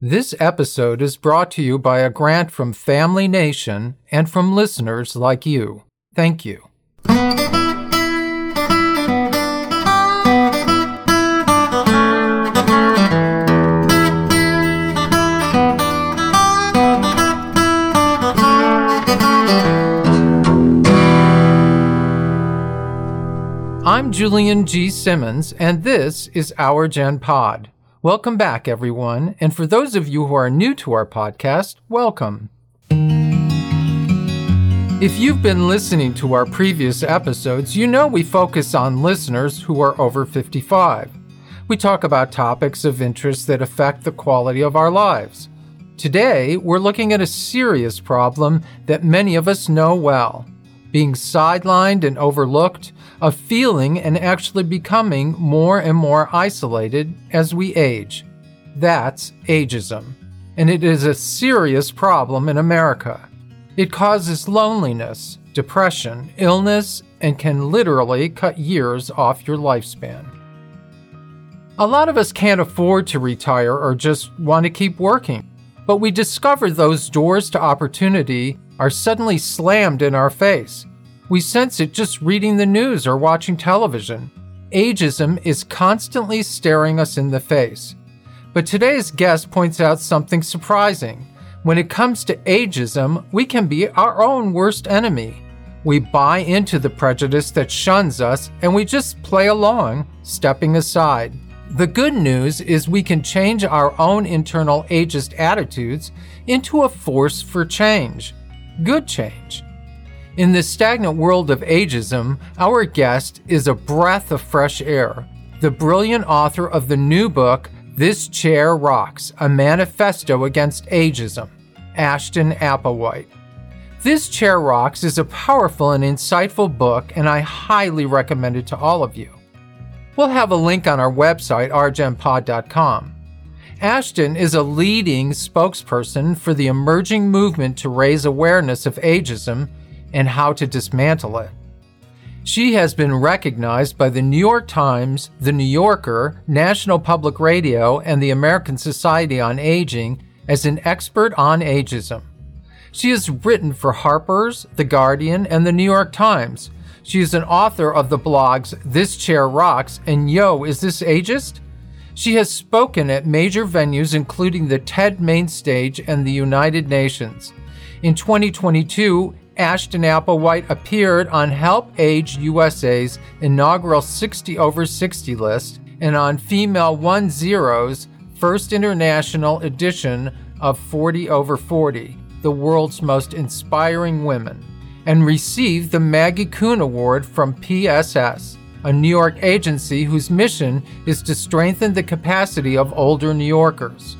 This episode is brought to you by a grant from Family Nation and from listeners like you. Thank you. I'm Julian G. Simmons, and this is Our Gen Pod. Welcome back, everyone. And for those of you who are new to our podcast, welcome. If you've been listening to our previous episodes, you know we focus on listeners who are over 55. We talk about topics of interest that affect the quality of our lives. Today, we're looking at a serious problem that many of us know well being sidelined and overlooked, of feeling and actually becoming more and more isolated as we age. That's ageism. And it is a serious problem in America. It causes loneliness, depression, illness, and can literally cut years off your lifespan. A lot of us can't afford to retire or just want to keep working, but we discover those doors to opportunity are suddenly slammed in our face. We sense it just reading the news or watching television. Ageism is constantly staring us in the face. But today's guest points out something surprising. When it comes to ageism, we can be our own worst enemy. We buy into the prejudice that shuns us and we just play along, stepping aside. The good news is we can change our own internal ageist attitudes into a force for change. Good change. In this stagnant world of ageism, our guest is a breath of fresh air, the brilliant author of the new book, This Chair Rocks A Manifesto Against Ageism, Ashton Applewhite. This Chair Rocks is a powerful and insightful book, and I highly recommend it to all of you. We'll have a link on our website, ourgenpod.com. Ashton is a leading spokesperson for the emerging movement to raise awareness of ageism and how to dismantle it. She has been recognized by the New York Times, The New Yorker, National Public Radio, and the American Society on Aging as an expert on ageism. She has written for Harper's, The Guardian, and The New York Times. She is an author of the blogs This Chair Rocks and Yo, Is This Ageist? She has spoken at major venues including the TED Main Stage and the United Nations. In 2022, Ashton Applewhite appeared on HelpAge USA's inaugural 60 over 60 list and on Female One Zero's first international edition of 40 over 40, the world's most inspiring women, and received the Maggie Kuhn Award from PSS, a New York agency whose mission is to strengthen the capacity of older New Yorkers.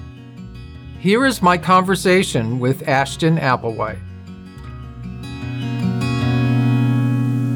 Here is my conversation with Ashton Applewhite.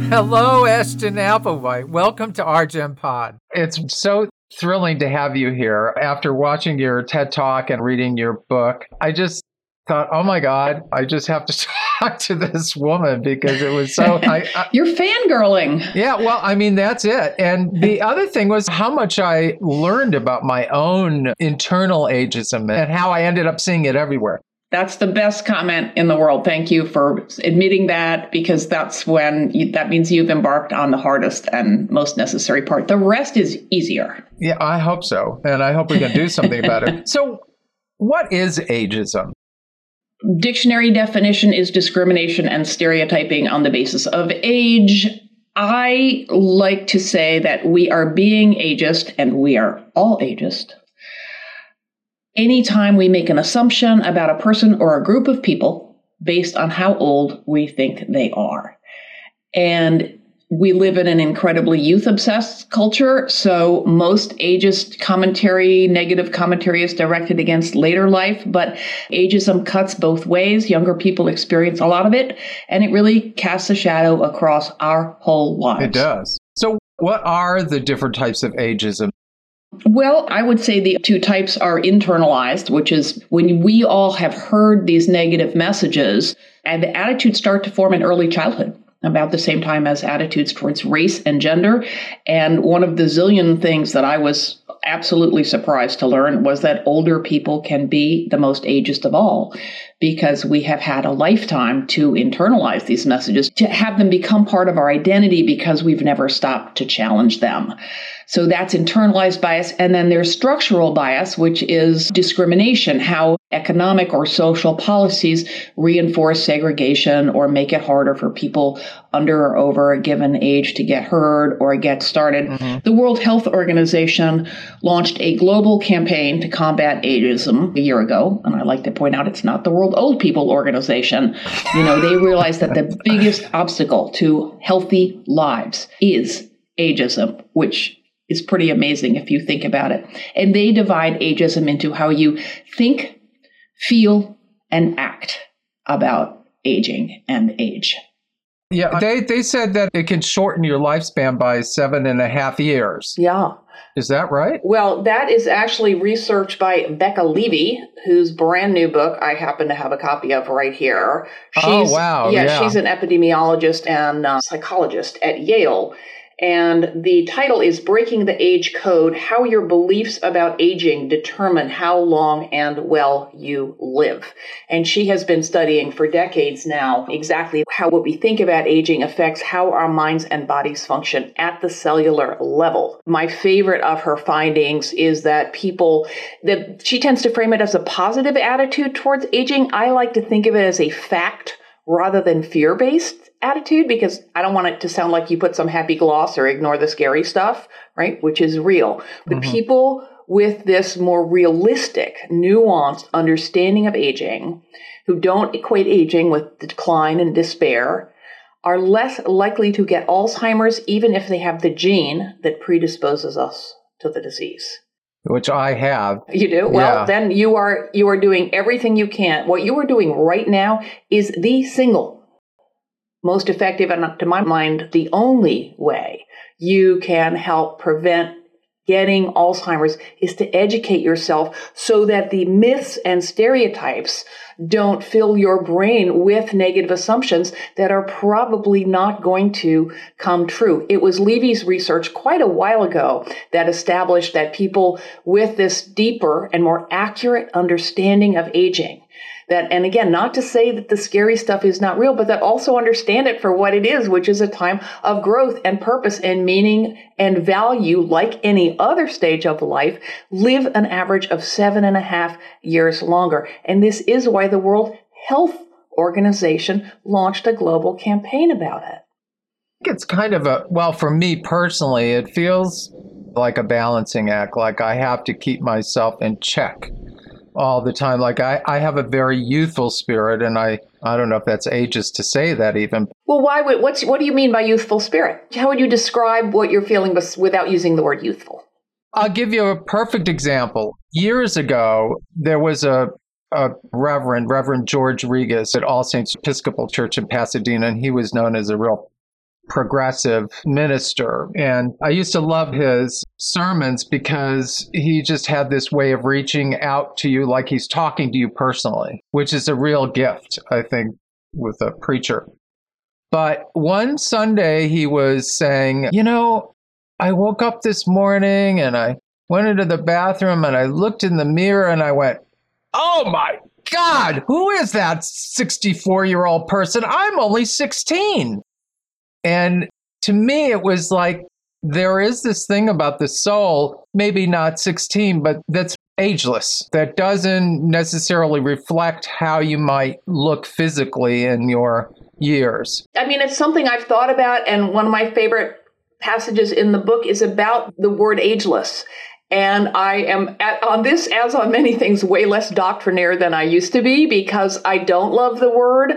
Hello, Ashton Applewhite. Welcome to Our Gen Pod. It's so thrilling to have you here. After watching your TED Talk and reading your book, I just thought, oh my God, I just have to talk to this woman because it was so. I, I, You're fangirling. Yeah, well, I mean, that's it. And the other thing was how much I learned about my own internal ageism and how I ended up seeing it everywhere. That's the best comment in the world. Thank you for admitting that because that's when you, that means you've embarked on the hardest and most necessary part. The rest is easier. Yeah, I hope so. And I hope we can do something about it. So, what is ageism? Dictionary definition is discrimination and stereotyping on the basis of age. I like to say that we are being ageist and we are all ageist anytime we make an assumption about a person or a group of people based on how old we think they are. And we live in an incredibly youth obsessed culture. So most ageist commentary, negative commentary is directed against later life, but ageism cuts both ways. Younger people experience a lot of it, and it really casts a shadow across our whole lives. It does. So, what are the different types of ageism well, I would say the two types are internalized, which is when we all have heard these negative messages and the attitudes start to form in early childhood about the same time as attitudes towards race and gender. And one of the zillion things that I was absolutely surprised to learn was that older people can be the most ageist of all because we have had a lifetime to internalize these messages, to have them become part of our identity because we've never stopped to challenge them. So that's internalized bias. And then there's structural bias, which is discrimination, how economic or social policies reinforce segregation or make it harder for people under or over a given age to get heard or get started. Mm-hmm. The World Health Organization launched a global campaign to combat ageism a year ago. And I like to point out it's not the World Old People Organization. You know, they realized that the biggest obstacle to healthy lives is ageism, which is pretty amazing if you think about it. And they divide ageism into how you think, feel, and act about aging and age. Yeah, they, they said that it can shorten your lifespan by seven and a half years. Yeah. Is that right? Well, that is actually research by Becca Levy, whose brand new book I happen to have a copy of right here. She's, oh, wow. Yeah, yeah. she's an epidemiologist and uh, psychologist at Yale. And the title is Breaking the Age Code How Your Beliefs About Aging Determine How Long and Well You Live. And she has been studying for decades now exactly how what we think about aging affects how our minds and bodies function at the cellular level. My favorite of her findings is that people, that she tends to frame it as a positive attitude towards aging. I like to think of it as a fact rather than fear based attitude because I don't want it to sound like you put some happy gloss or ignore the scary stuff, right? Which is real. But mm-hmm. people with this more realistic, nuanced understanding of aging, who don't equate aging with decline and despair, are less likely to get Alzheimer's even if they have the gene that predisposes us to the disease which I have. You do? Well, yeah. then you are you are doing everything you can. What you are doing right now is the single most effective and to my mind the only way you can help prevent getting Alzheimer's is to educate yourself so that the myths and stereotypes don't fill your brain with negative assumptions that are probably not going to come true. It was Levy's research quite a while ago that established that people with this deeper and more accurate understanding of aging that and again not to say that the scary stuff is not real but that also understand it for what it is which is a time of growth and purpose and meaning and value like any other stage of life live an average of seven and a half years longer. And this is why the world health organization launched a global campaign about it. It's kind of a well for me personally it feels like a balancing act like i have to keep myself in check all the time. Like I, I have a very youthful spirit, and I, I don't know if that's ageist to say that even. Well, why would what's what do you mean by youthful spirit? How would you describe what you're feeling without using the word youthful? I'll give you a perfect example. Years ago, there was a, a reverend, Reverend George Regas at All Saints Episcopal Church in Pasadena, and he was known as a real progressive minister. And I used to love his sermons because he just had this way of reaching out to you like he's talking to you personally, which is a real gift, I think, with a preacher. But one Sunday he was saying, You know, I woke up this morning and I went into the bathroom and I looked in the mirror and I went, Oh my God, who is that 64 year old person? I'm only 16. And to me, it was like there is this thing about the soul, maybe not 16, but that's ageless, that doesn't necessarily reflect how you might look physically in your years. I mean, it's something I've thought about, and one of my favorite passages in the book is about the word ageless. And I am at, on this, as on many things, way less doctrinaire than I used to be because I don't love the word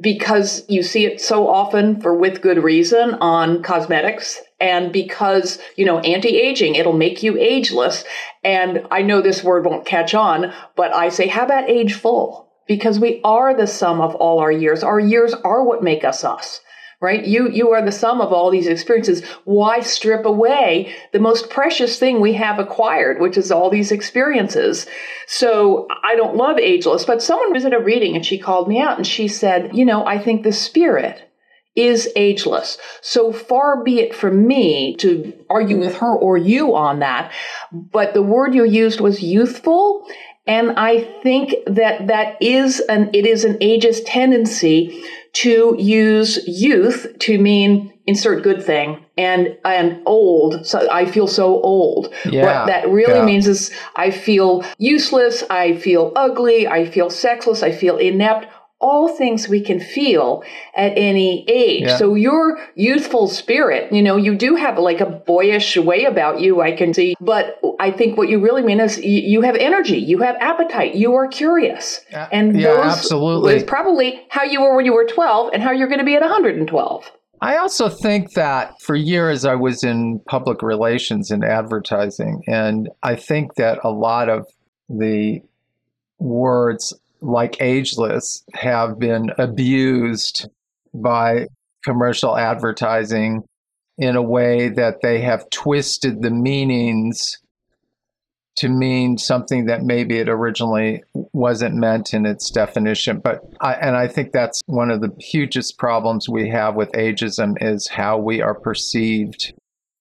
because you see it so often for with good reason on cosmetics and because, you know, anti-aging, it'll make you ageless. And I know this word won't catch on, but I say, how about ageful? Because we are the sum of all our years. Our years are what make us us right? You, you are the sum of all these experiences. Why strip away the most precious thing we have acquired, which is all these experiences? So I don't love ageless, but someone was at a reading and she called me out and she said, you know, I think the spirit is ageless. So far be it from me to argue with her or you on that. But the word you used was youthful. And I think that that is an, it is an ageist tendency to use youth to mean insert good thing and and old so i feel so old yeah, what that really yeah. means is i feel useless i feel ugly i feel sexless i feel inept all things we can feel at any age. Yeah. So your youthful spirit, you know, you do have like a boyish way about you, I can see. But I think what you really mean is you, have energy, you have appetite, you are curious. And yeah, those absolutely. is probably how you were when you were 12 and how you're going to be at 112. I also think that for years I was in public relations and advertising, and I think that a lot of the words like ageless have been abused by commercial advertising in a way that they have twisted the meanings to mean something that maybe it originally wasn't meant in its definition. But I, and i think that's one of the hugest problems we have with ageism is how we are perceived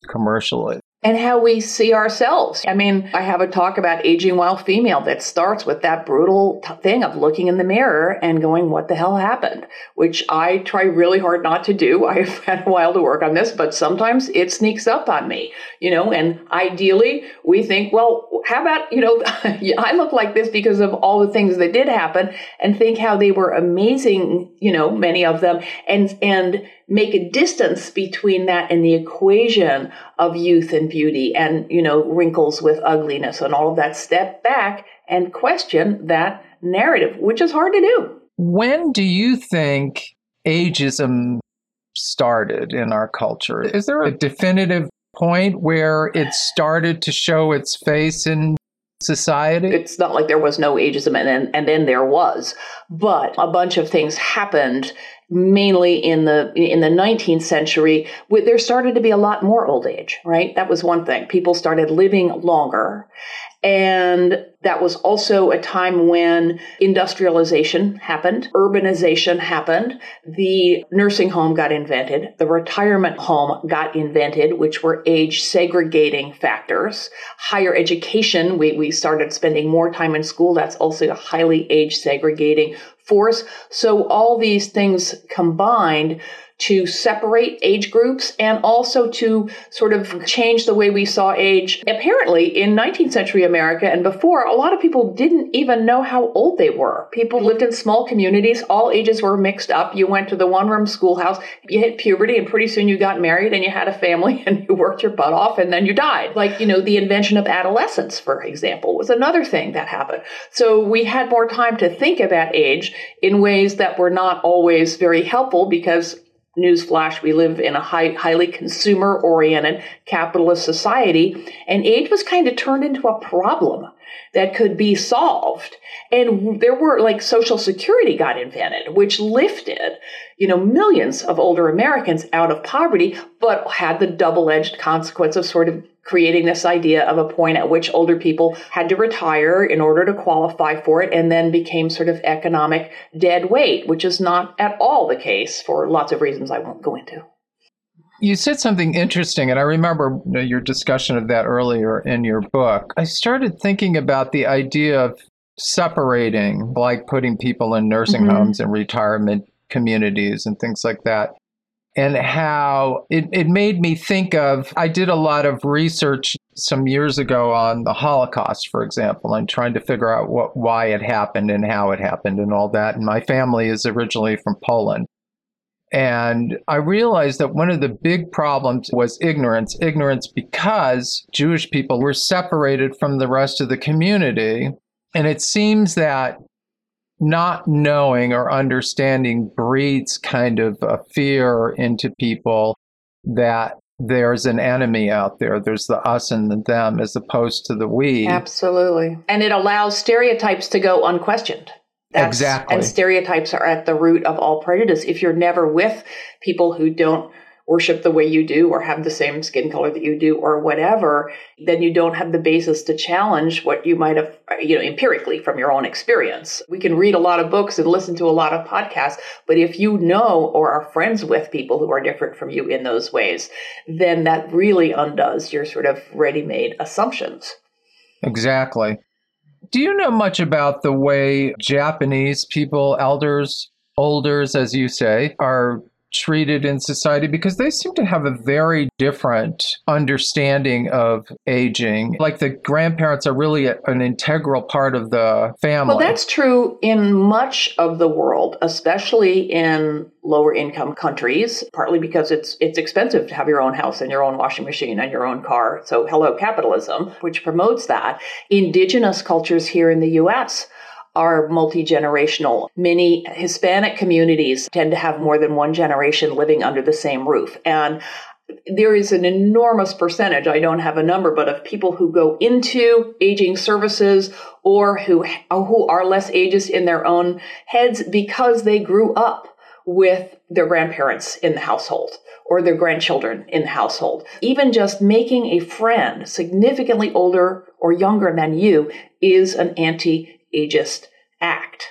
commercially and how we see ourselves. I mean, I have a talk about aging while female that starts with that brutal t- thing of looking in the mirror and going, what the hell happened? Which I try really hard not to do. I've had a while to work on this, but sometimes it sneaks up on me, you know, and ideally we think, well, how about, you know, I look like this because of all the things that did happen and think how they were amazing, you know, many of them and, and, make a distance between that and the equation of youth and beauty and, you know, wrinkles with ugliness and all of that. Step back and question that narrative, which is hard to do. When do you think ageism started in our culture? Is there a definitive point where it started to show its face in society? It's not like there was no ageism and then, and then there was, but a bunch of things happened mainly in the in the 19th century there started to be a lot more old age right? That was one thing. People started living longer and that was also a time when industrialization happened, urbanization happened, the nursing home got invented, the retirement home got invented, which were age segregating factors. Higher education, we, we started spending more time in school. That's also a highly age segregating force. So all these things combined to separate age groups and also to sort of change the way we saw age. Apparently, in 19th century America and before, a lot of people didn't even know how old they were. People lived in small communities, all ages were mixed up. You went to the one room schoolhouse, you hit puberty, and pretty soon you got married and you had a family and you worked your butt off and then you died. Like, you know, the invention of adolescence, for example, was another thing that happened. So we had more time to think about age in ways that were not always very helpful because newsflash, we live in a high, highly consumer oriented capitalist society, and age was kind of turned into a problem that could be solved. And there were like social security got invented, which lifted, you know, millions of older Americans out of poverty, but had the double edged consequence of sort of creating this idea of a point at which older people had to retire in order to qualify for it and then became sort of economic dead weight, which is not at all the case for lots of reasons I won't go into. You said something interesting, and I remember your discussion of that earlier in your book. I started thinking about the idea of separating, like putting people in nursing mm-hmm. homes and retirement communities and things like that and how it, it made me think of I did a lot of research some years ago on the Holocaust, for example, and trying to figure out what why it happened and how it happened and all that. And my family is originally from Poland. And I realized that one of the big problems was ignorance. Ignorance because Jewish people were separated from the rest of the community. And it seems that not knowing or understanding breeds kind of a fear into people that there's an enemy out there. There's the us and the them as opposed to the we. Absolutely. And it allows stereotypes to go unquestioned. That's, exactly. And stereotypes are at the root of all prejudice. If you're never with people who don't worship the way you do or have the same skin color that you do or whatever, then you don't have the basis to challenge what you might have, you know, empirically from your own experience. We can read a lot of books and listen to a lot of podcasts, but if you know or are friends with people who are different from you in those ways, then that really undoes your sort of ready made assumptions. Exactly. Do you know much about the way Japanese people, elders, olders, as you say, are treated in society because they seem to have a very different understanding of aging. Like the grandparents are really a, an integral part of the family. Well, that's true in much of the world, especially in lower income countries, partly because it's it's expensive to have your own house and your own washing machine and your own car. So hello capitalism, which promotes that. Indigenous cultures here in the US are multi generational. Many Hispanic communities tend to have more than one generation living under the same roof. And there is an enormous percentage, I don't have a number, but of people who go into aging services or who, who are less ageist in their own heads because they grew up with their grandparents in the household or their grandchildren in the household. Even just making a friend significantly older or younger than you is an anti ageist act.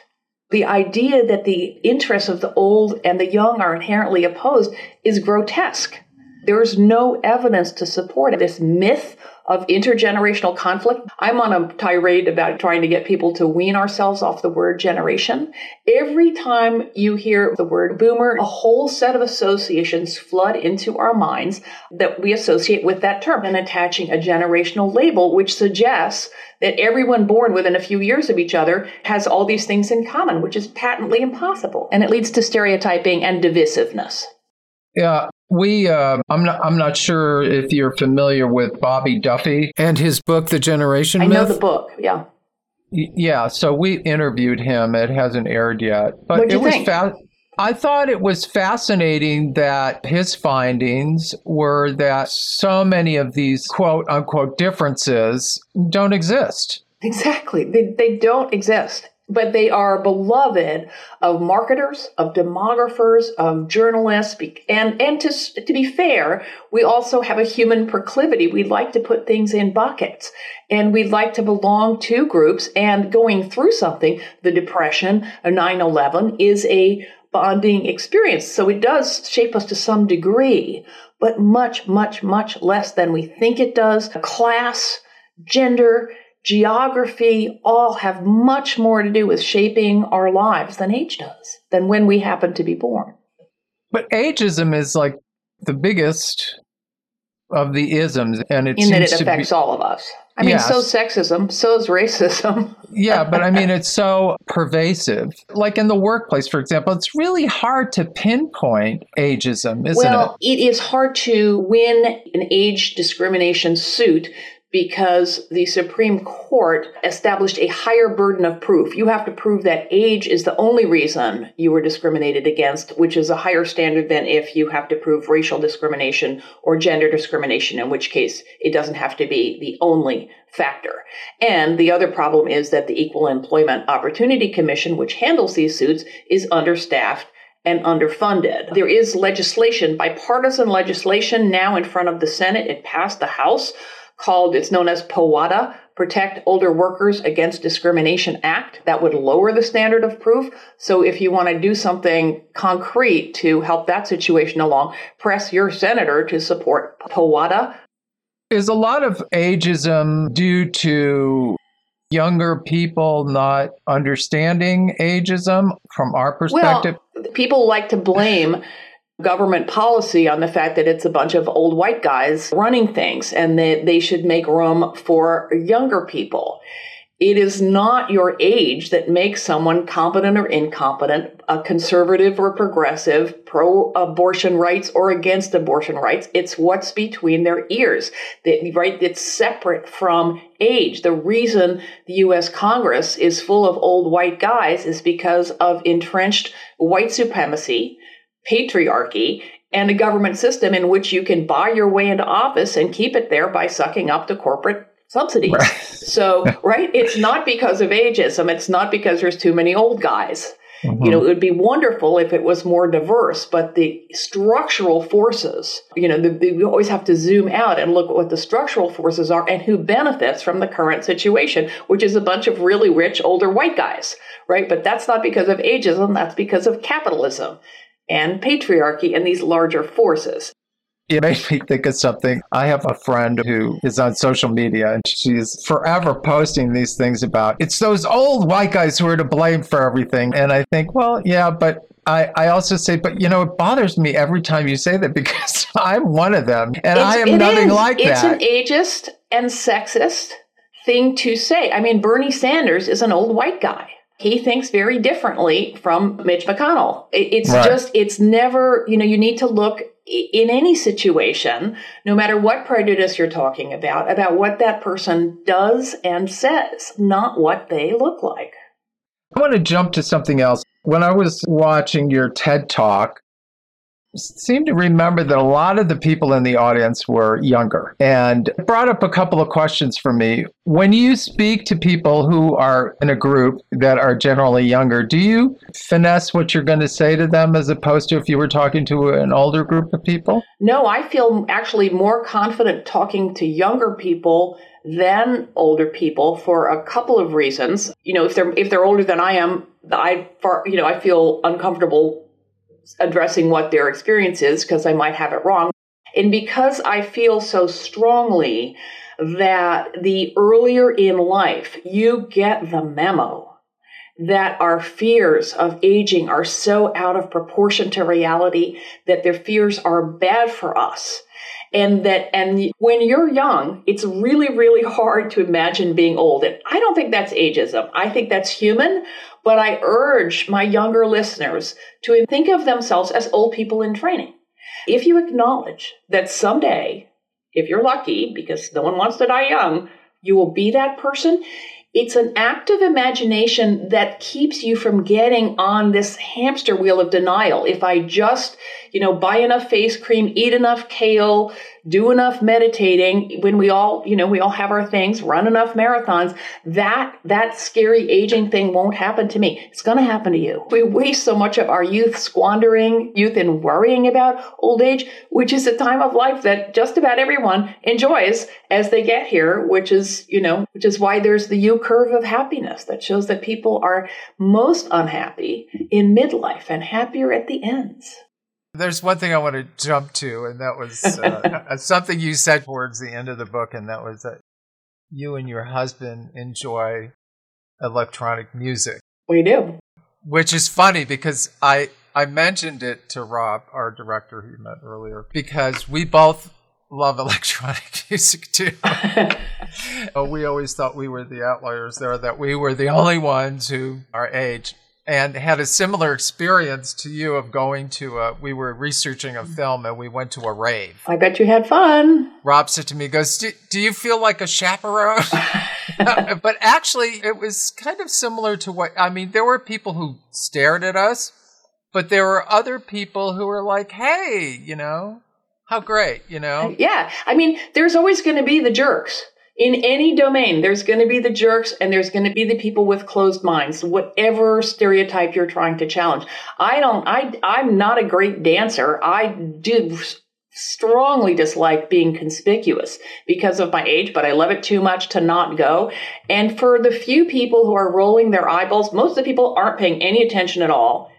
The idea that the interests of the old and the young are inherently opposed is grotesque. There is no evidence to support this myth of intergenerational conflict. I'm on a tirade about trying to get people to wean ourselves off the word generation. Every time you hear the word boomer, a whole set of associations flood into our minds that we associate with that term and attaching a generational label, which suggests that everyone born within a few years of each other has all these things in common, which is patently impossible. And it leads to stereotyping and divisiveness. Yeah, we uh, I'm not I'm not sure if you're familiar with Bobby Duffy and his book The Generation I Myth. know the book. Yeah. Yeah, so we interviewed him. It hasn't aired yet, but What'd it you was think? fa- I thought it was fascinating that his findings were that so many of these quote unquote differences don't exist. Exactly. They, they don't exist, but they are beloved of marketers, of demographers, of journalists. And, and to, to be fair, we also have a human proclivity. We like to put things in buckets and we'd like to belong to groups and going through something, the depression, a 9-11 is a bonding experience. So it does shape us to some degree, but much, much, much less than we think it does. Class, gender, geography all have much more to do with shaping our lives than age does, than when we happen to be born. But ageism is like the biggest of the isms, and it in that it to be affects all of us. I mean, Yes. so sexism, so is racism. yeah, but I mean, it's so pervasive. Like in the workplace, for example, it's really hard to pinpoint ageism, isn't it? well, it is hard to win an age discrimination suit because the Supreme Court established a higher burden of proof. You have to prove that age is the only reason you were discriminated against, which is a higher standard than if you have to prove racial discrimination or gender discrimination, in which case it doesn't have to be the only factor. And the other problem is that the Equal Employment Opportunity Commission, which handles these suits, is understaffed and underfunded. There is legislation, bipartisan legislation now in front of the Senate. It passed the House called, it's known as POWADA, Protect Older Workers Against Discrimination Act. That would lower the standard of proof. So if you want to do something concrete to help that situation along, press your senator to support POWADA. Is a lot of ageism due to younger people not understanding ageism from our perspective? Well, people like to blame government policy on the fact that it's a bunch of old white guys running things and that they should make room for younger people. It is not your age that makes someone competent or incompetent, a conservative or progressive, pro abortion rights or against abortion rights. It's what's between their ears. That, right? It's separate from age. The reason the US Congress is full of old white guys is because of entrenched white supremacy, patriarchy, and a government system in which you can buy your way into office and keep it there by sucking up to corporate subsidies. Right. So, right, it's not because of ageism. It's not because there's too many old guys. Mm-hmm. You know, it would be wonderful if it was more diverse, but the structural forces, you know, the, the, we always have to zoom out and look at what the structural forces are and who benefits from the current situation, which is a bunch of really rich older white guys, right? But that's not because of ageism, that's because of capitalism and patriarchy and these larger forces. It made me think of something. I have a friend who is on social media and she's forever posting these things about it's those old white guys who are to blame for everything. And I think, well, yeah, but I, I also say, but you know, it bothers me every time you say that because I'm one of them and it's, I am nothing is. like it's that. It's an ageist and sexist thing to say. I mean, Bernie Sanders is an old white guy he thinks very differently from Mitch McConnell. It's right. just, it's never, you know, you need to look in any situation, no matter what prejudice you're talking about, about what that person does and says, not what they look like. I want to jump to something else. When I was watching your TED talk, seem to remember that a lot of the people in the audience were younger and brought up a couple of questions for me. When you speak to people who are in a group that are generally younger, do you finesse what you're going to say to them as opposed to if you were talking to an older group of people? No, I feel actually more confident talking to younger people than older people for a couple of reasons. You know, if they're if they're older than I am, I far you know, I feel uncomfortable addressing what their experience is because I might have it wrong. And because I feel so strongly that the earlier in life you get the memo that our fears of aging are so out of proportion to reality that their fears are bad for us and that and when you're young it's really really hard to imagine being old. And i don't think that's ageism. I think that's human but I urge my younger listeners to think of themselves as old people in training. If you acknowledge that someday, if you're lucky, because no one wants to die young, you will be that person, it's an active imagination that keeps you from getting on this hamster wheel of denial. If I just, you know, buy enough face cream, eat enough kale, do enough meditating, when we all, you know, we all have our things, run enough marathons, that, that scary aging thing won't happen to me. It's going to happen to you. We waste so much of our youth squandering youth and worrying about old age, which is a time of life that just about everyone enjoys as they get here, which is, you know, which is why there's the U curve of happiness that shows that people are most unhappy in midlife and happier at the ends. There's one thing I want to jump to, and that was uh, something you said towards the end of the book, and that was that you and your husband enjoy electronic music. We do. Which is funny because I I mentioned it to Rob, our director who you met earlier, because we both love electronic music too. we always thought we were the outliers there, that we were the only ones who our age and had a similar experience to you of going to a, we were researching a film and we went to a rave. I bet you had fun. Rob said to me, goes, do, do you feel like a chaperone? but actually it was kind of similar to what, I mean, there were people who stared at us, but there were other people who were like, hey, you know, how great, you know? Yeah. I mean, there's always going to be the jerks in any domain, there's going to be the jerks and there's going to be the people with closed minds, whatever stereotype you're trying to challenge. I don't, I, I'm not a great dancer. I do strongly dislike being conspicuous because of my age, but I love it too much to not go. And for the few people who are rolling their eyeballs, most of the people aren't paying any attention at all.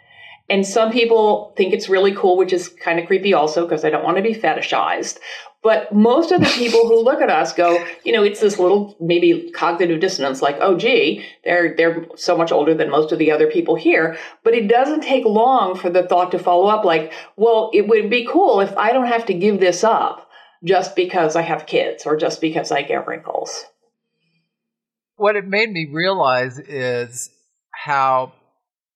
And some people think it's really cool, which is kind of creepy also because I don't want to be fetishized. But most of the people who look at us go, you know, it's this little maybe cognitive dissonance, like, oh, gee, they're they're so much older than most of the other people here. But it doesn't take long for the thought to follow up, like, well, it would be cool if I don't have to give this up just because I have kids or just because I get wrinkles. What it made me realize is how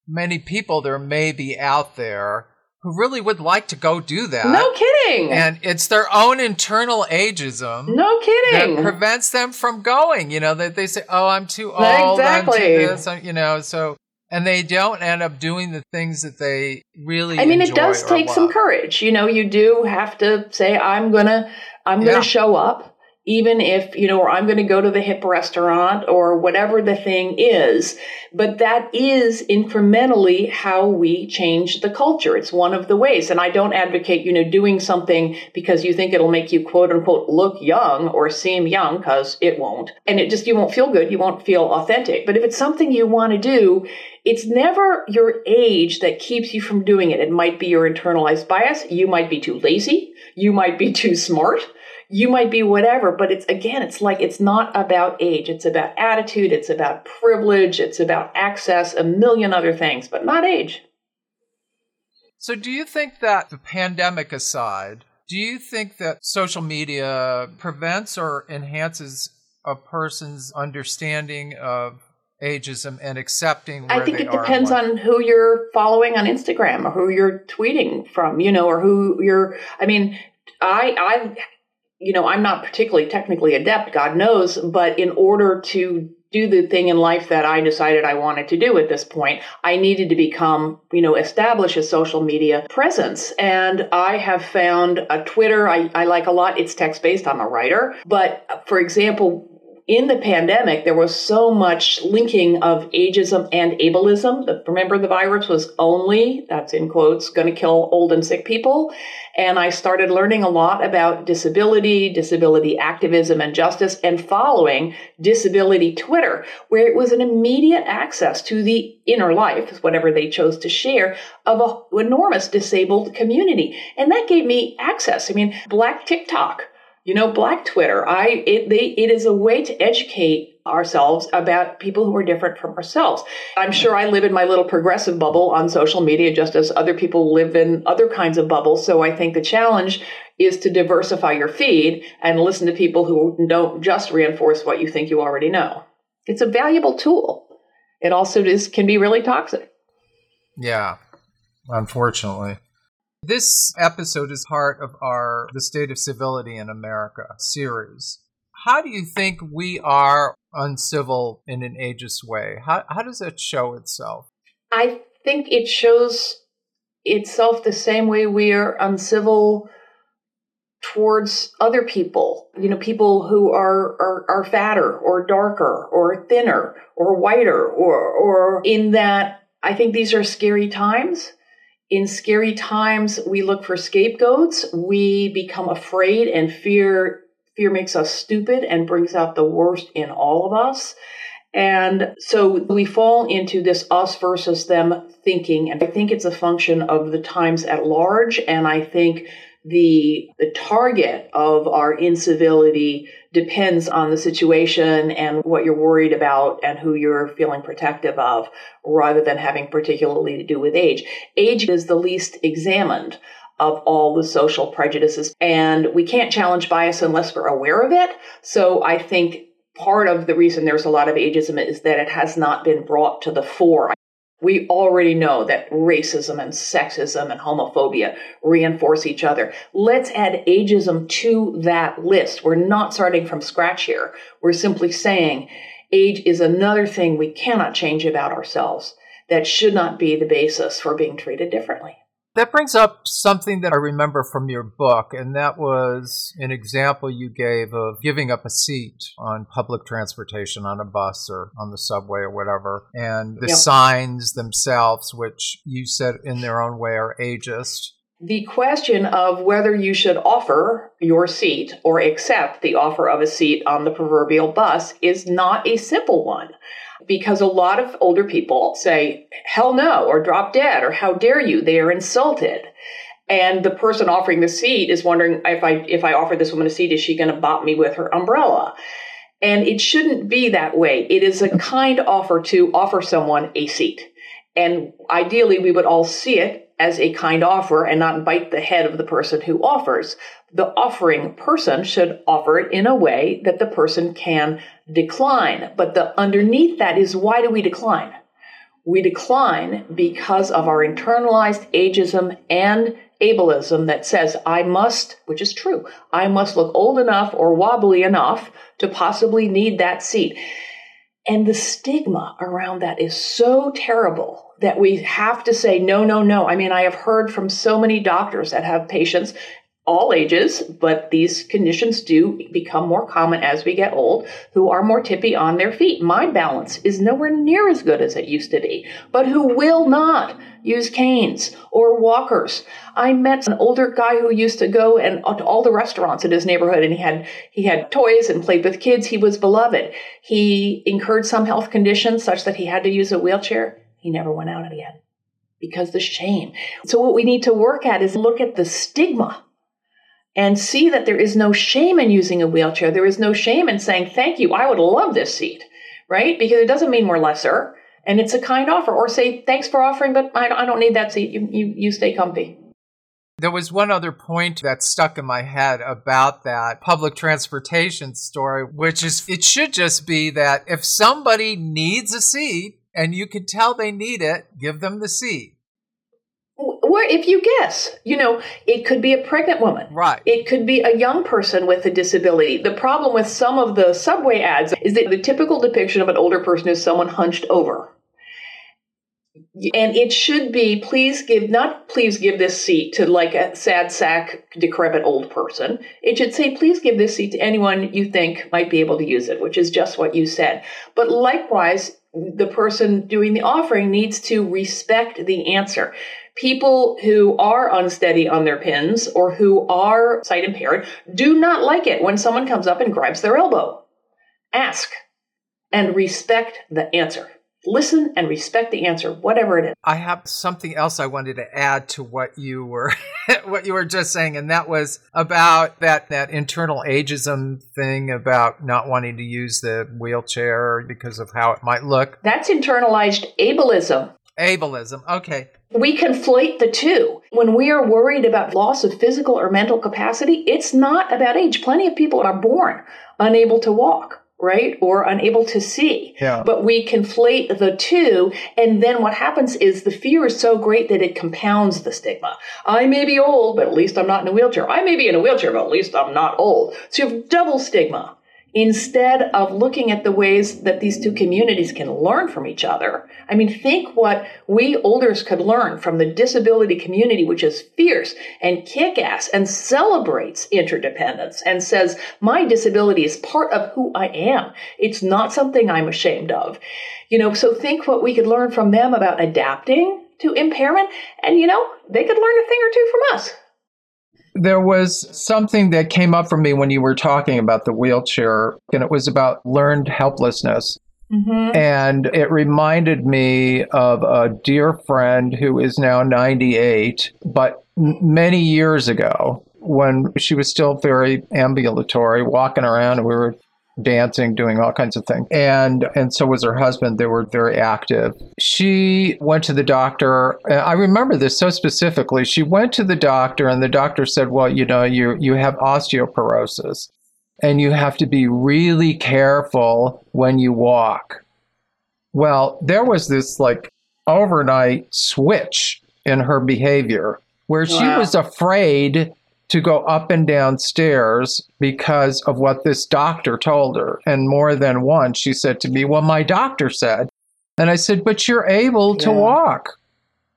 many people there may be out there who really would like to go do that. No kidding. And it's their own internal ageism. No kidding. That prevents them from going. You know, that they say, oh, I'm too old. Exactly. I'm too this, I'm, you know, so. And they don't end up doing the things that they really. I mean, it does take some courage. You know, you do have to say, "I'm gonna, I'm gonna yeah. show up." Even if, you know, or I'm going to go to the hip restaurant or whatever the thing is. But that is incrementally how we change the culture. It's one of the ways. And I don't advocate, you know, doing something because you think it'll make you quote unquote look young or seem young because it won't. And it just, you won't feel good. You won't feel authentic. But if it's something you want to do, it's never your age that keeps you from doing it. It might be your internalized bias. You might be too lazy. You might be too smart you might be whatever, but it's again, it's like it's not about age. It's about attitude. It's about privilege. It's about access, a million other things, but not age. So, do you think that the pandemic aside, do you think that social media prevents or enhances a person's understanding of ageism and accepting I think it depends on who you're following on Instagram or who you're tweeting from, you know, or who you're I mean, I I you know, I'm not particularly technically adept, God knows, but in order to do the thing in life that I decided I wanted to do at this point, I needed to become, you know, establish a social media presence. And I have found a Twitter I, I like a lot. It's text based. I'm a writer. But uh, for example, in the pandemic, there was so much linking of ageism and ableism. remember, the virus was only, that's in quotes, going to kill old and sick people. And I started learning a lot about disability, disability activism and justice, and following disability Twitter, where it was an immediate access to the inner life, whatever they chose to share, of an enormous disabled community. And that gave me access. I mean, Black TikTok you know, Black Twitter. I it they it is a way to educate ourselves about people who are different from ourselves. I'm sure I live in my little progressive bubble on social media just as other people live in other kinds of bubbles. So I think the challenge is to diversify your feed and listen to people who don't just reinforce what you think you already know. It's a valuable tool. It also is can be really toxic. Yeah. Unfortunately. This episode is part of our The State of Civility in America series. How do you think we are uncivil in an ageist way? How, how does that show itself? I think it shows itself the same way we are uncivil towards other people you know people who are, are are fatter or darker or thinner or whiter or or in that i think these are scary times in scary times, we look for scapegoats. We become afraid and fear. Fear makes us stupid and brings out the worst in all of us. And so we fall into this us versus them thinking. And I think it's a function of the times at large. And I think the, the target of our incivility depends on the situation and what you're worried about and who you're feeling protective of rather than having particularly to do with age. Age is the least examined of all the social prejudices and we can't challenge bias unless we're aware of it. So I think part of the reason there's a lot of ageism is that it has not been brought to the fore. We already know that racism and sexism and homophobia reinforce each other. Let's add ageism to that list. We're not starting from scratch here. We're simply saying age is another thing we cannot change about ourselves that should not be the basis for being treated differently. That brings up something that I remember from your book, and that was an example you gave of giving up a seat on public transportation, on a bus or on the subway or whatever, and the yep. signs themselves, which you said in their own way are ageist. The question of whether you should offer your seat or accept the offer of a seat on the proverbial bus is not a simple one because a lot of older people say, hell no, or drop dead, or how dare you? They are insulted. And the person offering the seat is wondering if I, if I offer this woman a seat, is she going to bop me with her umbrella? And it shouldn't be that way. It is a kind offer to offer someone a seat. And ideally, we would all see it as a kind offer and not bite the head of the person who offers. The offering person should offer it in a way that the person can decline. But the underneath that is why do we decline? We decline because of our internalized ageism and ableism that says I must, which is true, I must look old enough or wobbly enough to possibly need that seat. And the stigma around that is so terrible that we have to say, no, no, no. I mean, I have heard from so many doctors that have patients all ages, but these conditions do become more common as we get old, who are more tippy on their feet. My balance is nowhere near as good as it used to be, but who will not use canes or walkers. I met an older guy who used to go and to all the restaurants in his neighborhood and he had he had toys and played with kids. He was beloved. He incurred some health conditions such that he had to use a wheelchair. He never went out again because the shame. So what we need to work at is look at the stigma and see that there is no shame in using a wheelchair. There is no shame in saying, thank you, I would love this seat, right? Because it doesn't mean we're lesser and it's a kind offer. Or say, thanks for offering, but I, don't need that seat. You, you, you stay comfy. There was one other point that stuck in my head about that public transportation story, which is it should just be that if somebody needs a seat and you can tell they need it, give them the seat or if you guess, you know, it could be a pregnant woman. Right. It could be a young person with a disability. The problem with some of the subway ads is that the typical depiction of an older person is someone hunched over. And it should be please give, not please give this seat to like a sad sack, decrepit old person. It should say please give this seat to anyone you think might be able to use it, which is just what you said. But likewise, the person doing the offering needs to respect the answer people who are unsteady on their pins or who are sight impaired do not like it when someone comes up and grabs their elbow. Ask and respect the answer. Listen and respect the answer, whatever it is. I have something else I wanted to add to what you were what you were just saying, and that was about that that internal ageism thing about not wanting to use the wheelchair because of how it might look. That's internalized ableism. Ableism. Okay. We conflate the two. When we are worried about loss of physical or mental capacity, it's not about age. Plenty of people are born unable to walk, right? Or unable to see. Yeah. But we conflate the two. And then what happens is the fear is so great that it compounds the stigma. I may be old, but at least I'm not in a wheelchair. I may be in a wheelchair, but at least I'm not old. So you have double stigma instead of looking at the ways that these two communities can learn from each other. I mean, think what we olders could learn from the disability community, which is fierce and kick ass and celebrates interdependence and says, my disability is part of who I am. It's not something I'm ashamed of. You know, so think what we could learn from them about adapting to impairment. And, you know, they could learn a thing or two from us there was something that came up for me when you were talking about the wheelchair, and it was about learned helplessness. Mm-hmm. And it reminded me of a dear friend who is now 98, but many years ago, when she was still very ambulatory, walking around, and we were dancing, doing all kinds of things. And and so was her husband. They were very active. She went to the doctor. I remember this so specifically. She went to the doctor and the doctor said, "Well, you know, you you have osteoporosis and you have to be really careful when you walk." Well, there was this like overnight switch in her behavior where wow. she was afraid to go up and down stairs because of what this doctor told her. And more than once, she said to me, Well, my doctor said. And I said, But you're able yeah. to walk.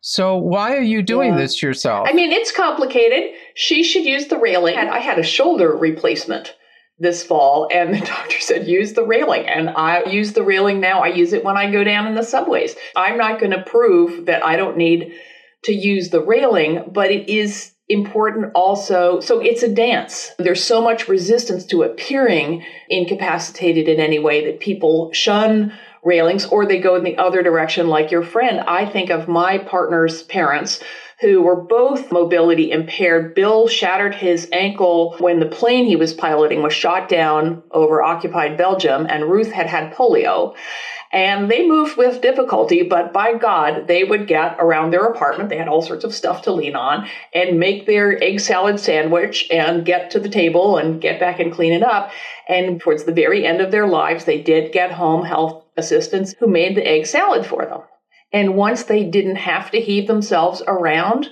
So why are you doing yeah. this yourself? I mean, it's complicated. She should use the railing. I had a shoulder replacement this fall, and the doctor said, use the railing. And I use the railing now. I use it when I go down in the subways. I'm not going to prove that I don't need to use the railing, but it is important also. So it's a dance. There's so much resistance to appearing incapacitated in any way that people shun railings or they go in the other direction, like your friend. I think of my partner's parents who were both mobility impaired. Bill shattered his ankle when the plane he was piloting was shot down over occupied Belgium, and Ruth had had polio. And they moved with difficulty, but by God, they would get around their apartment. They had all sorts of stuff to lean on and make their egg salad sandwich and get to the table and get back and clean it up. And towards the very end of their lives, they did get home health assistants who made the egg salad for them. And once they didn't have to heave themselves around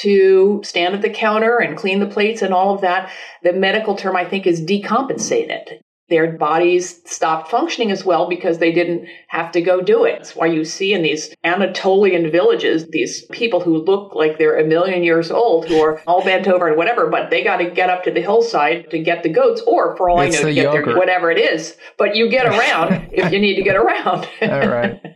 to stand at the counter and clean the plates and all of that, the medical term I think is decompensated. Their bodies stopped functioning as well because they didn't have to go do it. That's why you see in these Anatolian villages these people who look like they're a million years old who are all bent over and whatever, but they got to get up to the hillside to get the goats, or for all it's I know, get their whatever it is. But you get around if you need to get around. all right.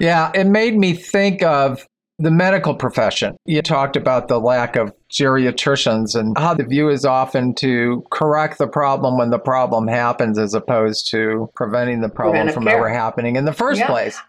Yeah, it made me think of the medical profession. You talked about the lack of geriatricians and how the view is often to correct the problem when the problem happens as opposed to preventing the problem Preventive from care. ever happening in the first yeah. place.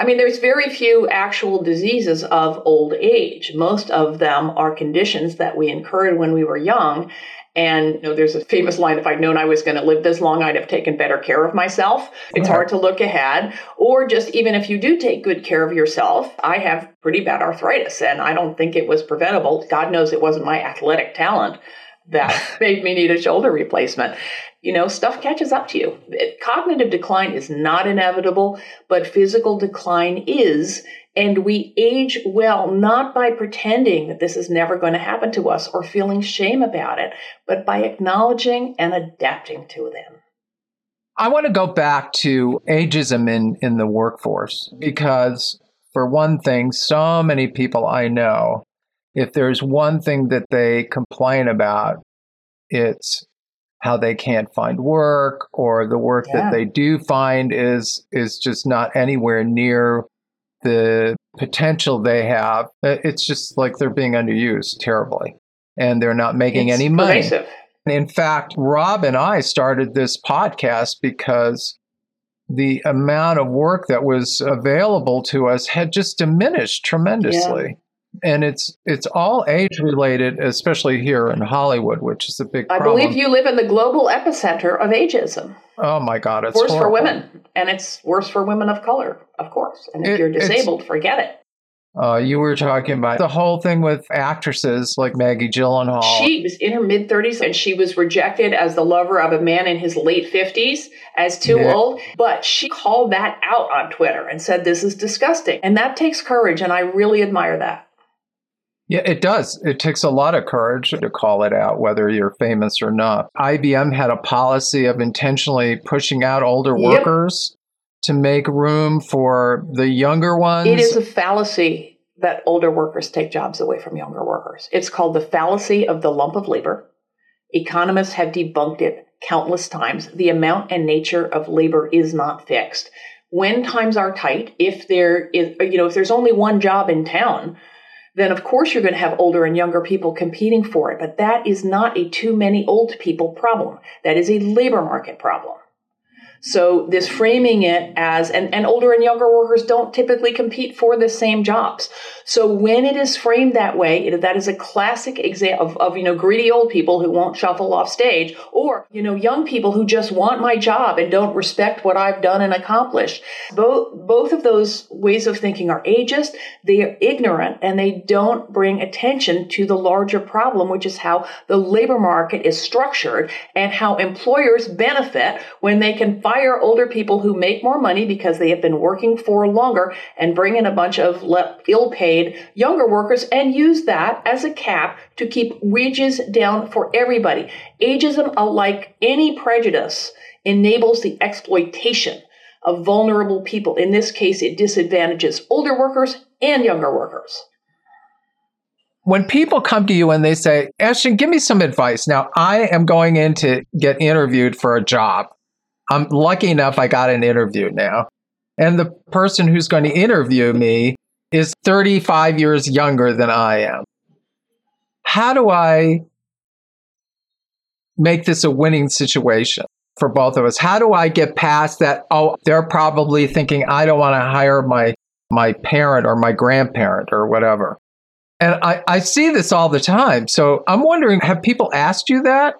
I mean, there's very few actual diseases of old age. Most of them are conditions that we incurred when we were young and you know, there's a famous line if I'd known I was going to live this long, I'd have taken better care of myself. It's hard to look ahead. Or just even if you do take good care of yourself, I have pretty bad arthritis and I don't think it was preventable. God knows it wasn't my athletic talent that made me need a shoulder replacement. You know, stuff catches up to you. Cognitive decline is not inevitable, but physical decline is. And we age well not by pretending that this is never going to happen to us or feeling shame about it, but by acknowledging and adapting to them. I want to go back to ageism in, in the workforce because, for one thing, so many people I know, if there's one thing that they complain about, it's how they can't find work or the work yeah. that they do find is is just not anywhere near the potential they have, uh, it's just like they're being underused terribly and they're not making it's any money. Pervasive. In fact, Rob and I started this podcast because the amount of work that was available to us had just diminished tremendously and it's it's all age related, especially here in Hollywood, which is a big. I believe you live in the global epicenter of ageism. Oh my God, it's worse horrible. for women, and it's worse for women of color, of course. And if it, you're disabled, forget it. Uh, you were talking about the whole thing with actresses like Maggie Gyllenhaal. She was in her mid 30s and she was rejected as the lover of a man in his late 50s as too yeah. old. But she called that out on Twitter and said, This is disgusting. And that takes courage. And I really admire that. Yeah, it does. It takes a lot of courage to call it out, whether you're famous or not. IBM had a policy of intentionally pushing out older yep. workers to make room for the younger ones. It is a fallacy that older workers take jobs away from younger workers. It's called the fallacy of the lump of labor. Economists have debunked it countless times. The amount and nature of labor is not fixed. When times are tight, if there is, you know, if there's only one job in town, then of course you're going to have older and younger people competing for it. But that is not a too many old people problem. That is a labor market problem. So this framing it as, and, and older and younger workers don't typically compete for the same jobs. So when it is framed that way, it, that is a classic example of, of, you know, greedy old people who won't shuffle off stage or, you know, young people who just want my job and don't respect what I've done and accomplished. Both, both of those ways of thinking are ageist. They are ignorant and they don't bring attention to the larger problem, which is how the labor market is structured and how employers benefit when they can fire older people who make more money because they have been working for longer and bring in a bunch of ill paid younger workers and use that as a cap to keep wages down for everybody. Ageism, alike any prejudice, enables the exploitation of vulnerable people. In this case, it disadvantages older workers and younger workers when people come to you and they say, Ashton, give me some advice. Now, I am going in to get interviewed for a job. I'm lucky enough I got an interview now. And the person who's going to interview me is 35 years younger than I am. How do I make this a winning situation for both of us? How do I get past that? Oh, they're probably thinking I don't want to hire my my parent or my grandparent or whatever. And I, I see this all the time. So I'm wondering, have people asked you that?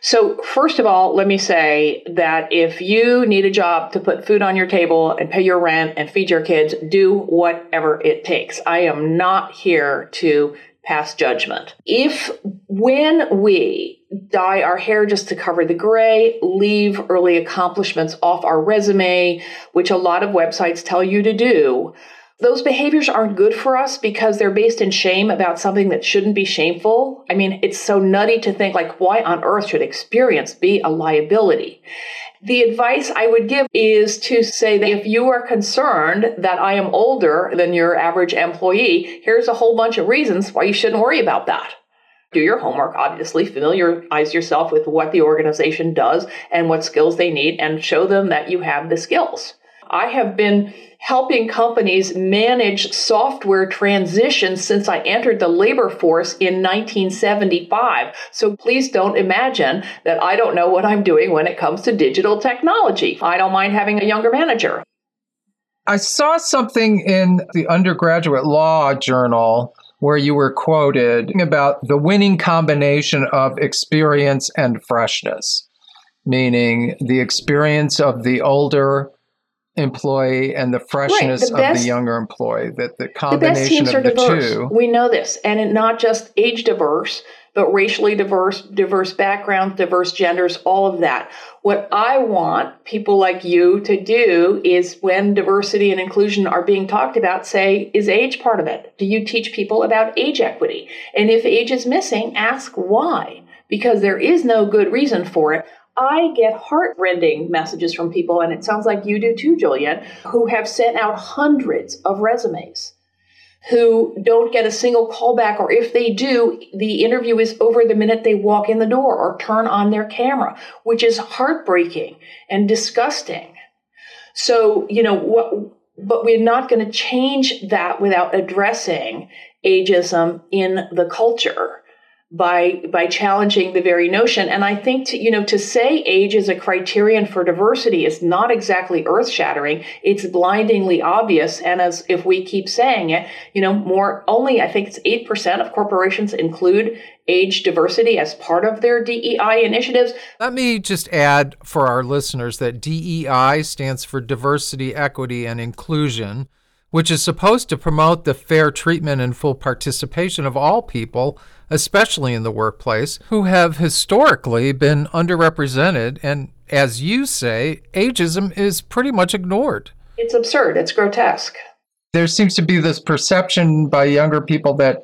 So, first of all, let me say that if you need a job to put food on your table and pay your rent and feed your kids, do whatever it takes. I am not here to pass judgment. If when we dye our hair just to cover the gray, leave early accomplishments off our resume, which a lot of websites tell you to do, those behaviors aren't good for us because they're based in shame about something that shouldn't be shameful. I mean, it's so nutty to think like, why on earth should experience be a liability? The advice I would give is to say that if you are concerned that I am older than your average employee, here's a whole bunch of reasons why you shouldn't worry about that. Do your homework, obviously, familiarize yourself with what the organization does and what skills they need, and show them that you have the skills. I have been helping companies manage software transitions since I entered the labor force in 1975. So please don't imagine that I don't know what I'm doing when it comes to digital technology. I don't mind having a younger manager. I saw something in the undergraduate law journal where you were quoted about the winning combination of experience and freshness, meaning the experience of the older employee and the freshness right, the best, of the younger employee that the combination the of the diverse. two we know this and it, not just age diverse but racially diverse diverse backgrounds diverse genders all of that. What i want people like you to do is when diversity and inclusion are being talked about say is age part of it? Do you teach people about age equity? And if age is missing ask why because there is no good reason for it I get heartrending messages from people, and it sounds like you do too, Julian, who have sent out hundreds of resumes who don't get a single callback, or if they do, the interview is over the minute they walk in the door or turn on their camera, which is heartbreaking and disgusting. So, you know, what, but we're not going to change that without addressing ageism in the culture by by challenging the very notion. And i think to, you know to say age is a criterion for diversity is not exactly earth shattering it's blindingly obvious. And as if we keep saying it you know more only i think it's 8% of corporations include age diversity as part of their DEI initiatives. Let me just add for our listeners that DEI stands for diversity, equity and inclusion which is supposed to promote the fair treatment and full participation of all people, especially in the workplace, who have historically been underrepresented. And as you say, ageism is pretty much ignored. It's absurd, it's grotesque. There seems to be this perception by younger people that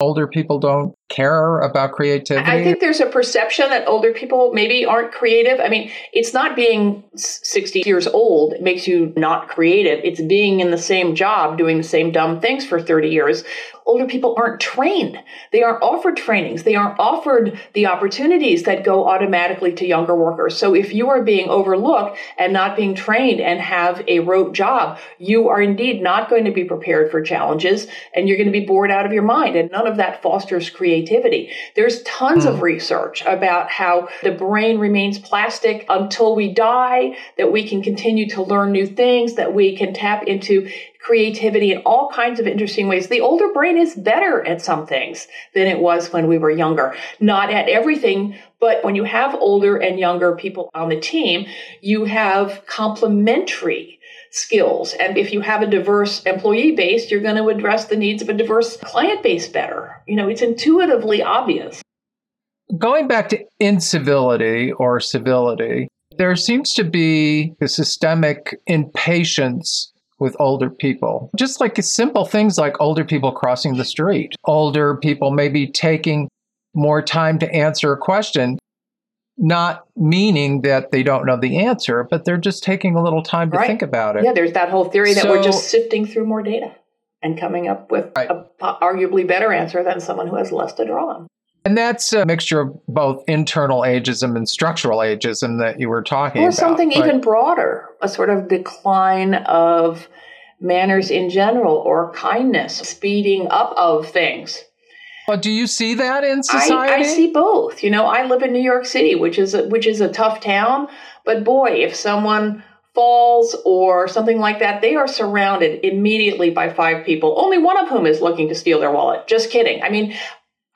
older people don't care about creativity? I think there's a perception that older people maybe aren't creative. I mean, it's not being 60 years old makes you not creative. It's being in the same job doing the same dumb things for 30 years. Older people aren't trained. They aren't offered trainings. They aren't offered the opportunities that go automatically to younger workers. So if you are being overlooked and not being trained and have a rote job, you are indeed not going to be prepared for challenges and you're going to be bored out of your mind. And none of that fosters creativity creativity. There's tons mm. of hmm. research about how the brain remains plastic until we die, that we can continue to learn new things, that we can tap into creativity in all kinds of interesting ways. The older brain is better at some things than it was when we were younger. Not at everything, but when you have older and younger people on the team, you have complementary skills. And if you have a diverse employee base, you're going to address the needs of a diverse client base better. You know, it's intuitively obvious. Going back to incivility or civility, there seems to be a systemic impatience with older people. Just like simple things like older people crossing the street, older people maybe taking more time to answer a question not meaning that they don't know the answer, but they're just taking a little time to right. think about it. Yeah, there's that whole theory that so, we're just sifting through more data and coming up with right. a arguably better answer than someone who has less to draw on. And that's a mixture of both internal ageism and structural ageism that you were talking or about. Or something even broader, a sort of decline of manners in general or kindness, speeding up of things. Well, do you see that in society? I, I, see both. You know, I live in New York City, which is a, which is a tough town. But boy, if someone falls or something like that, they are surrounded immediately by five people, only one of whom is looking to steal their wallet. Just kidding. I mean,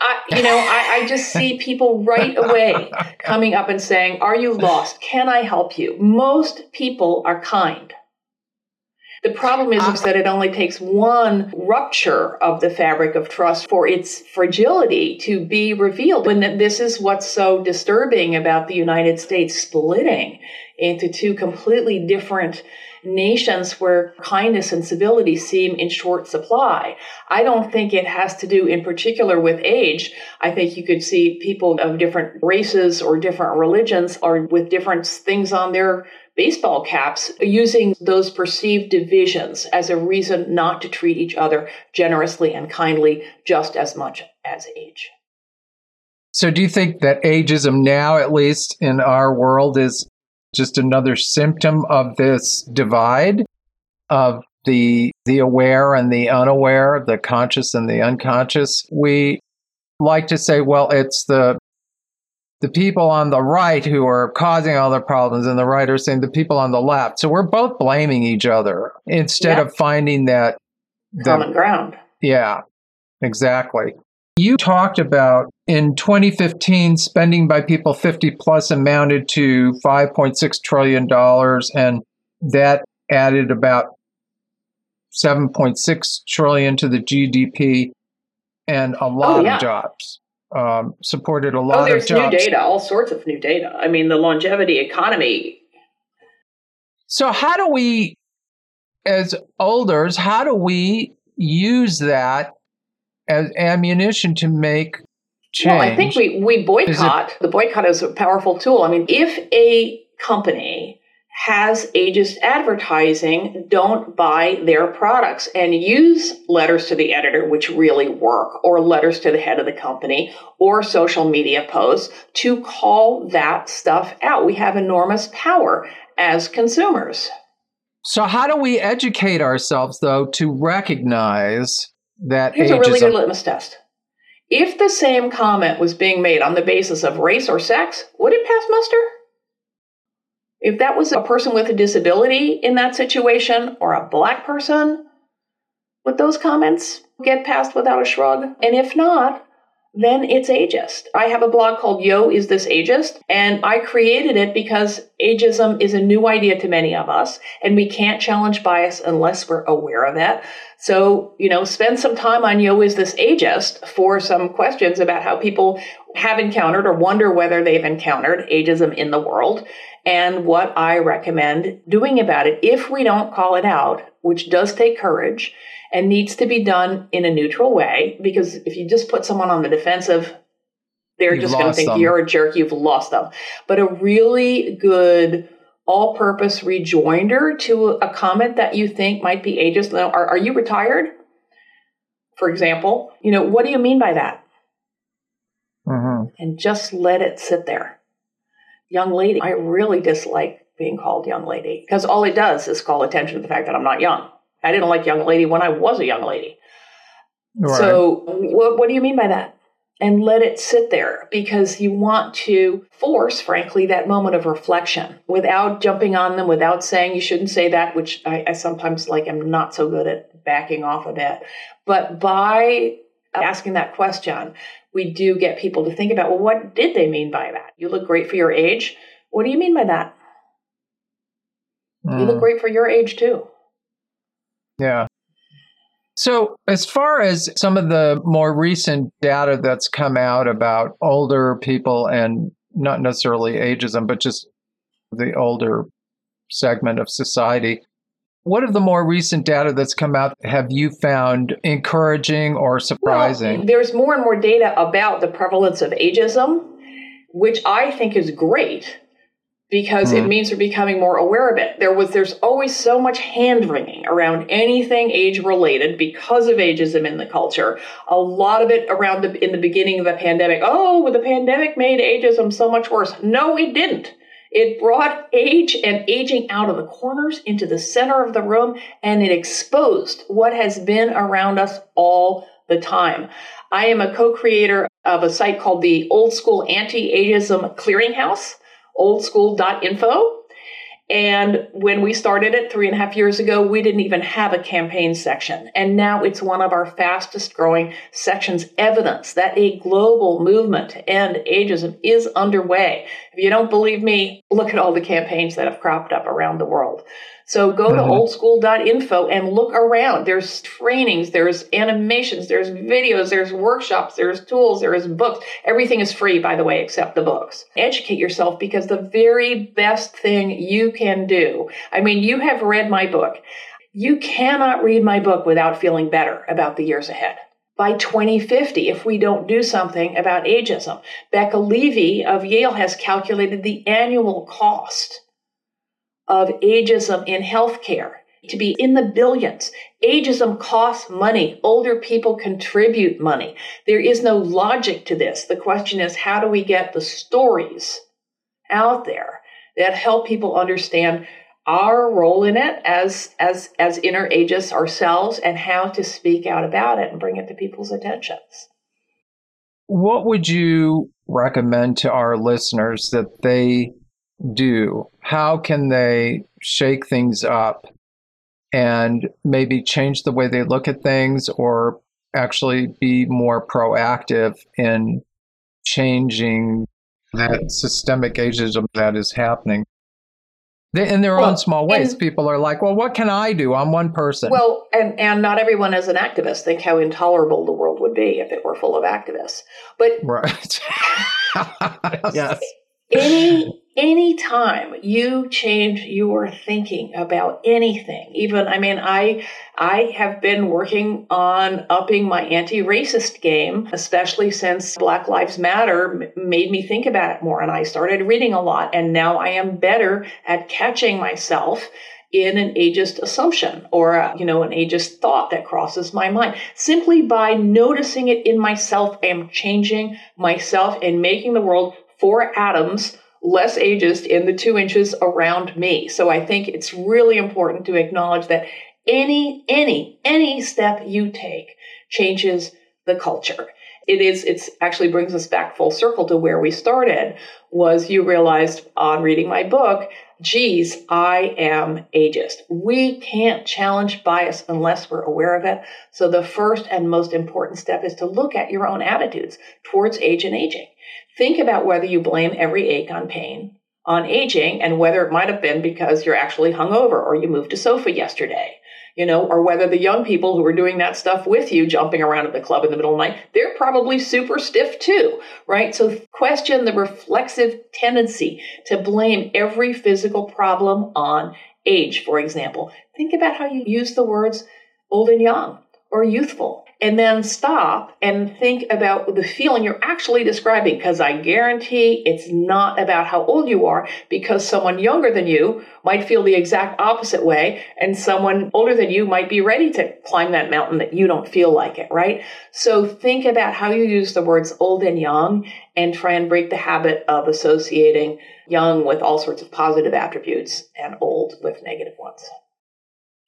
I, you know, I, I just see people right away coming up and saying, Are you lost? Can I help you? Most people are kind. The problem is, is uh, that it only takes one rupture of the fabric of trust for its fragility to be revealed. And this is what's so disturbing about the United States splitting into two completely different nations where kindness and civility seem in short supply. I don't think it has to do in particular with age. I think you could see people of different races or different religions or with different things on their baseball caps using those perceived divisions as a reason not to treat each other generously and kindly just as much as age. So, do you think that ageism now, at least in our world, is just another symptom of this divide of the the aware and the unaware, the conscious and the unconscious? We like to say, well, it's the the people on the right who are causing all the problems, and the right are saying the people on the left. So we're both blaming each other instead of finding that common ground. Yeah, exactly. You talked about in 2015, spending by people 50 plus amounted to $5.6 trillion, and that added about 7.6 trillion to the GDP and a oh, lot oh, yeah. of jobs. Um, supported a lot oh, there's of jobs. new data, all sorts of new data. I mean, the longevity economy. So, how do we, as elders, how do we use that as ammunition to make change. Well, I think we, we boycott. It, the boycott is a powerful tool. I mean, if a company has ageist advertising, don't buy their products and use letters to the editor, which really work, or letters to the head of the company, or social media posts to call that stuff out. We have enormous power as consumers. So, how do we educate ourselves, though, to recognize that Here's a really good litmus test. If the same comment was being made on the basis of race or sex, would it pass muster? If that was a person with a disability in that situation or a black person, would those comments get passed without a shrug? And if not, then it's ageist. I have a blog called Yo, Is This Ageist? And I created it because ageism is a new idea to many of us, and we can't challenge bias unless we're aware of it. So, you know, spend some time on Yo, Is This Ageist for some questions about how people have encountered or wonder whether they've encountered ageism in the world and what I recommend doing about it if we don't call it out, which does take courage and needs to be done in a neutral way because if you just put someone on the defensive, they're you've just going to think them. you're a jerk, you've lost them. But a really good all purpose rejoinder to a comment that you think might be ageist. Are, are you retired? For example, you know, what do you mean by that? Mm-hmm. And just let it sit there. Young lady, I really dislike being called young lady because all it does is call attention to the fact that I'm not young. I didn't like young lady when I was a young lady. Right. So, what, what do you mean by that? And let it sit there because you want to force, frankly, that moment of reflection without jumping on them, without saying you shouldn't say that, which I, I sometimes like am not so good at backing off of it. But by asking that question, we do get people to think about, well, what did they mean by that? You look great for your age. What do you mean by that? Mm. You look mm. great for your age too. Yeah. So, as far as some of the more recent data that's come out about older people and not necessarily ageism, but just the older segment of society, what of the more recent data that's come out have you found encouraging or surprising? Well, there's more and more data about the prevalence of ageism, which I think is great because mm. it hmm. means we're becoming more aware of it. There was there's always so much hand wringing around anything age related because of ageism in the culture. A lot of it around the, in the beginning of the pandemic. Oh, well, the pandemic made ageism so much worse. No, it didn't. It brought age and aging out of the corners into the center of the room, and it exposed what has been around us all the time. I am a co-creator of a site called the Old School Anti-Ageism Clearinghouse oldschool.info. And when we started it three and a half years ago, we didn't even have a campaign section. And now it's one of our fastest growing sections, evidence that a global movement to end ageism is underway. If you don't believe me, look at all the campaigns that have cropped up around the world. So go to mm-hmm. oldschool.info and look around. There's trainings, there's animations, there's videos, there's workshops, there's tools, there's books. Everything is free, by the way, except the books. Educate yourself because the very best thing you can do. I mean, you have read my book. You cannot read my book without feeling better about the years ahead by 2050 if we don't do something about ageism. Becca Levy of Yale has calculated the annual cost of ageism in healthcare to be in the billions. Ageism costs money. Older people contribute money. There is no logic to this. The question is, how do we get the stories out there that help people understand our role in it as as as inner ages ourselves and how to speak out about it and bring it to people's attentions. What would you recommend to our listeners that they do? How can they shake things up and maybe change the way they look at things or actually be more proactive in changing that systemic ageism that is happening? They, in their well, own small ways, and, people are like, well, what can I do? I'm one person. Well, and, and not everyone is an activist. Think how intolerable the world would be if it were full of activists. But right. yes any any time you change your thinking about anything even i mean i i have been working on upping my anti-racist game especially since black lives matter made me think about it more and i started reading a lot and now i am better at catching myself in an ageist assumption or a, you know an ageist thought that crosses my mind. Simply by noticing it in myself i am changing myself and making the world four atoms less ageist in the two inches around me. So I think it's really important to acknowledge that any, any, any step you take changes the culture. It is, it's actually brings us back full circle to where we started was you realized on reading my book, geez, I am ageist. We can't challenge bias unless we're aware of it. So the first and most important step is to look at your own attitudes towards age and aging. Think about whether you blame every ache on pain, on aging, and whether it might have been because you're actually hungover or you moved a sofa yesterday, you know, or whether the young people who are doing that stuff with you, jumping around at the club in the middle of the night, they're probably super stiff too, right? So question the reflexive tendency to blame every physical problem on age, for example. Think about how you use the words old and young or youthful and then stop and think about the feeling you're actually describing because I guarantee it's not about how old you are because someone younger than you might feel the exact opposite way and someone older than you might be ready to climb that mountain that you don't feel like it, right? So think about how you use the words old and young and try and break the habit of associating young with all sorts of positive attributes and old with negative ones.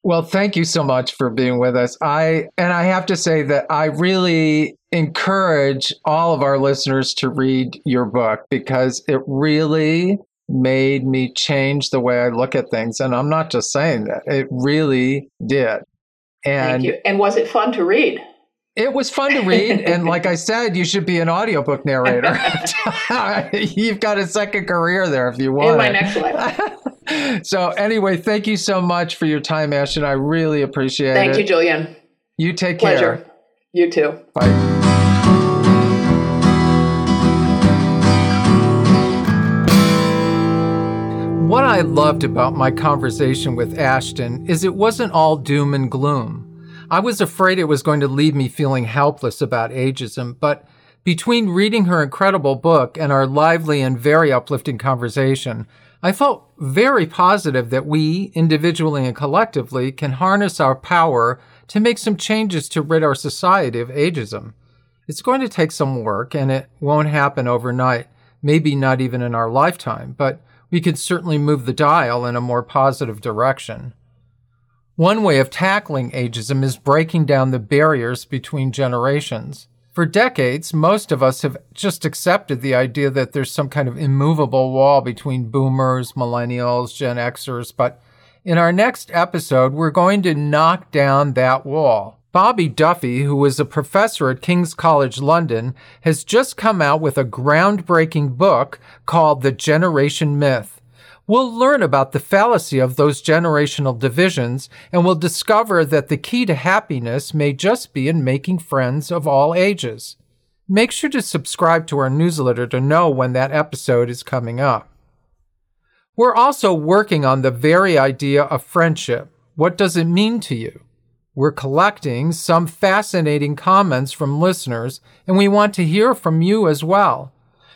Well, thank you so much for being with us. I and I have to say that I really encourage all of our listeners to read your book because it really made me change the way I look at things and I'm not just saying that. It really did. And thank you. And was it fun to read? It was fun to read. and like I said, you should be an audiobook narrator. You've got a second career there if you want. In my next life. So anyway, thank you so much for your time, Ashton. I really appreciate thank it. Thank you, Julian. You take Pleasure. care. You too. Bye. What I loved about my conversation with Ashton is it wasn't all doom and gloom. I was afraid it was going to leave me feeling helpless about ageism, but between reading her incredible book and our lively and very uplifting conversation, I felt very positive that we, individually and collectively, can harness our power to make some changes to rid our society of ageism. It's going to take some work and it won't happen overnight, maybe not even in our lifetime, but we could certainly move the dial in a more positive direction. One way of tackling ageism is breaking down the barriers between generations. For decades, most of us have just accepted the idea that there's some kind of immovable wall between boomers, millennials, Gen Xers, but in our next episode, we're going to knock down that wall. Bobby Duffy, who is a professor at King's College London, has just come out with a groundbreaking book called The Generation Myth We'll learn about the fallacy of those generational divisions and we'll discover that the key to happiness may just be in making friends of all ages. Make sure to subscribe to our newsletter to know when that episode is coming up. We're also working on the very idea of friendship. What does it mean to you? We're collecting some fascinating comments from listeners, and we want to hear from you as well.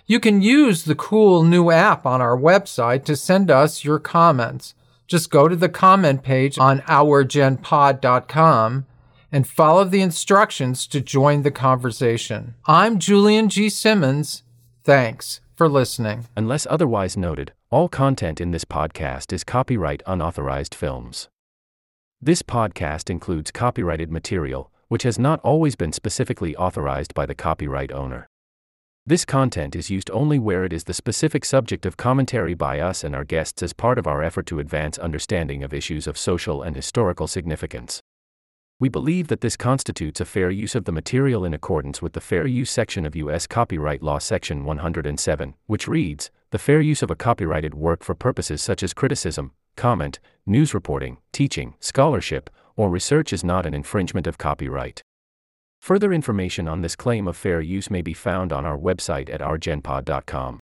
You can use the cool new app on our website to send us your comments. Just go to the comment page on ourgenpod.com and follow the instructions to join the conversation. I'm Julian G. Simmons. Thanks for listening. Unless otherwise noted, all content in this podcast is copyright unauthorized films. This podcast includes copyrighted material, which has not always been specifically authorized by the copyright owner. This content is used only where it is the specific subject of commentary by us and our guests as part of our effort to advance understanding of issues of social and historical significance. We believe that this constitutes a fair use of the material in accordance with the Fair Use section of U.S. Copyright Law Section 107, which reads The fair use of a copyrighted work for purposes such as criticism, comment, news reporting, teaching, scholarship, or research is not an infringement of copyright. Further information on this claim of fair use may be found on our website at ourgenpod.com.